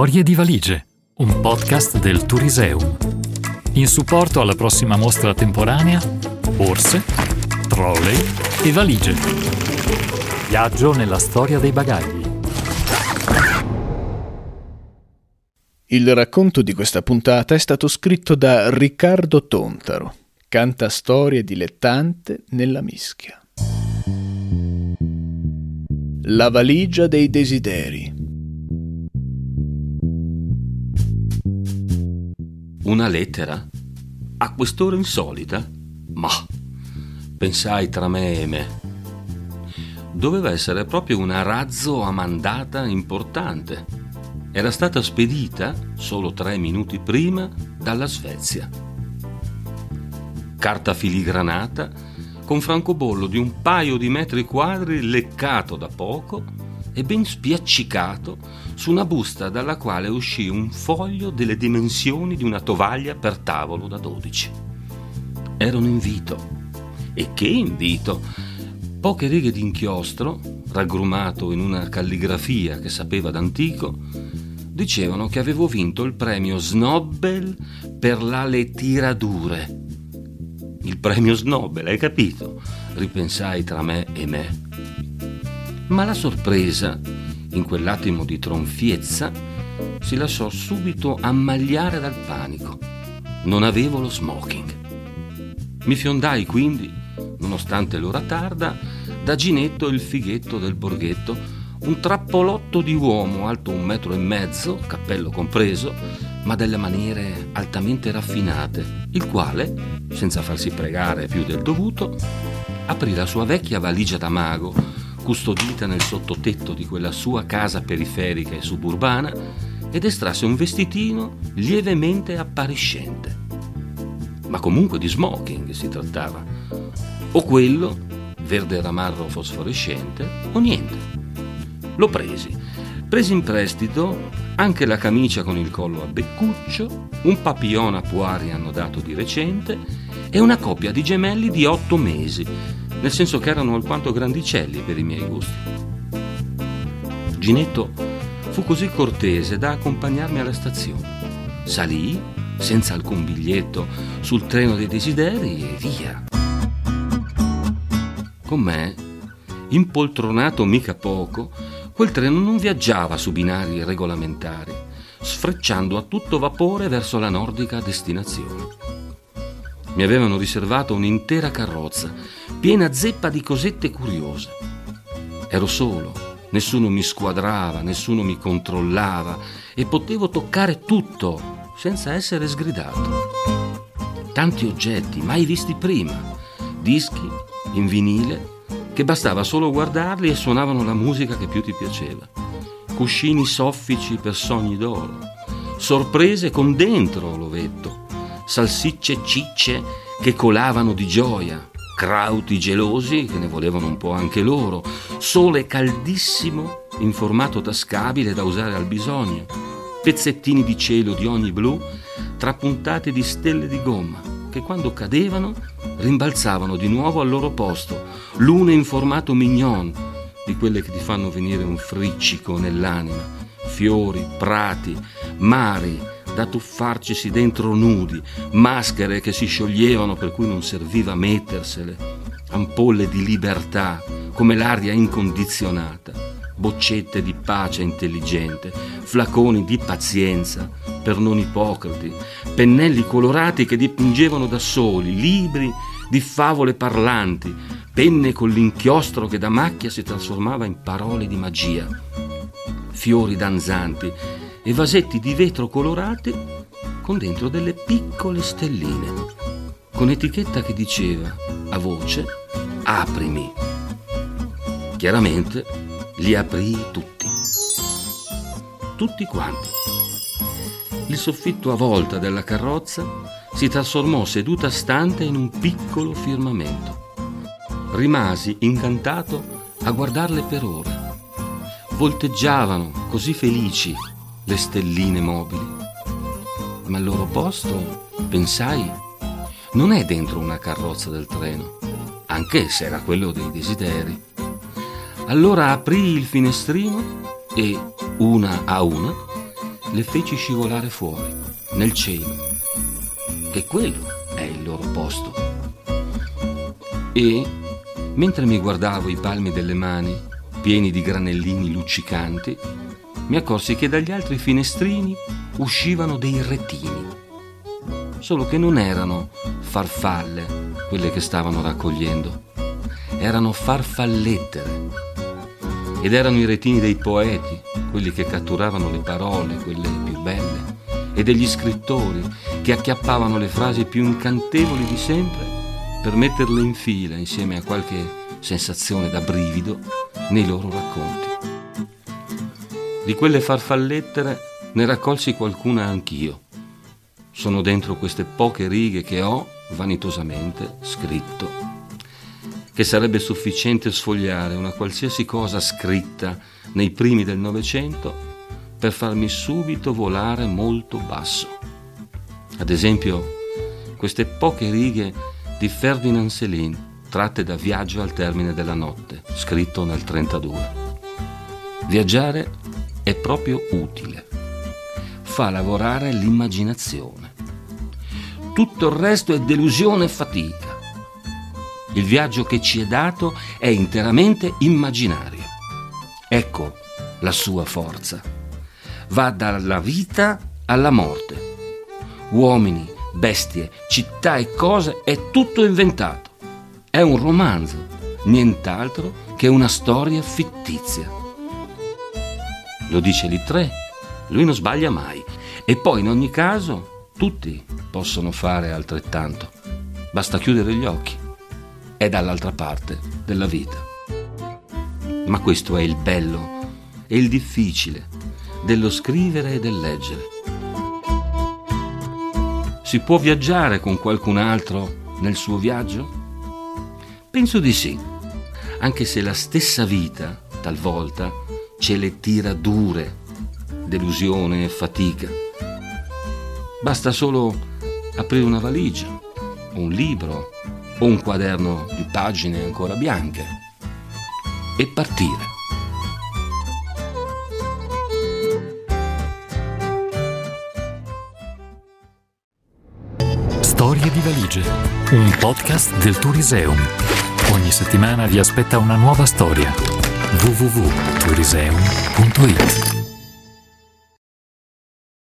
Storie di valigie, un podcast del Turiseum. In supporto alla prossima mostra temporanea, borse, trolley e valigie. Viaggio nella storia dei bagagli. Il racconto di questa puntata è stato scritto da Riccardo Tontaro, canta storie dilettante nella mischia. La valigia dei desideri Una lettera? A quest'ora insolita? Ma, pensai tra me e me. Doveva essere proprio una razzo a mandata importante. Era stata spedita, solo tre minuti prima, dalla Svezia. Carta filigranata, con francobollo di un paio di metri quadri leccato da poco e ben spiaccicato su una busta dalla quale uscì un foglio delle dimensioni di una tovaglia per tavolo da 12. Era un invito. E che invito! Poche righe di inchiostro, raggrumato in una calligrafia che sapeva d'antico, dicevano che avevo vinto il premio Snobel per la letterature. Il premio Snobel, hai capito? Ripensai tra me e me. Ma la sorpresa, in quell'attimo di tronfiezza, si lasciò subito ammagliare dal panico. Non avevo lo smoking. Mi fiondai quindi, nonostante l'ora tarda, da Ginetto il fighetto del borghetto, un trappolotto di uomo alto un metro e mezzo, cappello compreso, ma delle maniere altamente raffinate, il quale, senza farsi pregare più del dovuto, aprì la sua vecchia valigia da mago custodita nel sottotetto di quella sua casa periferica e suburbana, ed estrasse un vestitino lievemente appariscente. Ma comunque di smoking si trattava. O quello, verde ramarro fosforescente, o niente. Lo presi. Presi in prestito anche la camicia con il collo a beccuccio, un papillon a poiri annodato di recente e una coppia di gemelli di otto mesi, nel senso che erano alquanto grandicelli per i miei gusti. Ginetto fu così cortese da accompagnarmi alla stazione. Salì, senza alcun biglietto, sul treno dei desideri e via. Con me, impoltronato mica poco, quel treno non viaggiava su binari regolamentari, sfrecciando a tutto vapore verso la nordica destinazione. Mi avevano riservato un'intera carrozza, piena zeppa di cosette curiose. Ero solo, nessuno mi squadrava, nessuno mi controllava e potevo toccare tutto senza essere sgridato. Tanti oggetti mai visti prima, dischi in vinile che bastava solo guardarli e suonavano la musica che più ti piaceva. Cuscini soffici per sogni d'oro, sorprese con dentro l'ovetto, salsicce cicce che colavano di gioia, crauti gelosi che ne volevano un po' anche loro, sole caldissimo in formato tascabile da usare al bisogno, pezzettini di cielo di ogni blu trapuntati di stelle di gomma che quando cadevano rimbalzavano di nuovo al loro posto, l'una in formato mignon, di quelle che ti fanno venire un friccico nell'anima, fiori, prati, mari, da tuffarcisi dentro nudi, maschere che si scioglievano per cui non serviva mettersele, ampolle di libertà come l'aria incondizionata, boccette di pace intelligente, flaconi di pazienza per non ipocriti, pennelli colorati che dipingevano da soli, libri di favole parlanti, penne con l'inchiostro che da macchia si trasformava in parole di magia, fiori danzanti e vasetti di vetro colorati con dentro delle piccole stelline, con etichetta che diceva a voce aprimi. Chiaramente li aprì tutti, tutti quanti. Il soffitto a volta della carrozza si trasformò seduta stante in un piccolo firmamento. Rimasi incantato a guardarle per ore. Volteggiavano così felici le stelline mobili. Ma al loro posto, pensai, non è dentro una carrozza del treno, anche se era quello dei desideri. Allora aprì il finestrino e, una a una, le feci scivolare fuori, nel cielo, che quello è il loro posto. E, mentre mi guardavo i palmi delle mani, pieni di granellini luccicanti, mi accorsi che dagli altri finestrini uscivano dei retini, solo che non erano farfalle quelle che stavano raccogliendo, erano farfallettere. Ed erano i retini dei poeti, quelli che catturavano le parole, quelle più belle, e degli scrittori che acchiappavano le frasi più incantevoli di sempre per metterle in fila insieme a qualche sensazione da brivido nei loro racconti. Di quelle farfallettere ne raccolsi qualcuna anch'io. Sono dentro queste poche righe che ho vanitosamente scritto che sarebbe sufficiente sfogliare una qualsiasi cosa scritta nei primi del Novecento per farmi subito volare molto basso. Ad esempio, queste poche righe di Ferdinand Céline tratte da Viaggio al termine della notte, scritto nel 32. Viaggiare è proprio utile, fa lavorare l'immaginazione. Tutto il resto è delusione e fatica. Il viaggio che ci è dato è interamente immaginario. Ecco la sua forza. Va dalla vita alla morte. Uomini, bestie, città e cose è tutto inventato. È un romanzo, nient'altro che una storia fittizia. Lo dice Littré, lui non sbaglia mai. E poi in ogni caso tutti possono fare altrettanto. Basta chiudere gli occhi è dall'altra parte della vita. Ma questo è il bello e il difficile dello scrivere e del leggere. Si può viaggiare con qualcun altro nel suo viaggio? Penso di sì, anche se la stessa vita, talvolta, ce le tira dure, delusione e fatica. Basta solo aprire una valigia, un libro o un quaderno di pagine ancora bianche e partire. Storie di valigie, un podcast del Turiseum. Ogni settimana vi aspetta una nuova storia. www.turiseo.it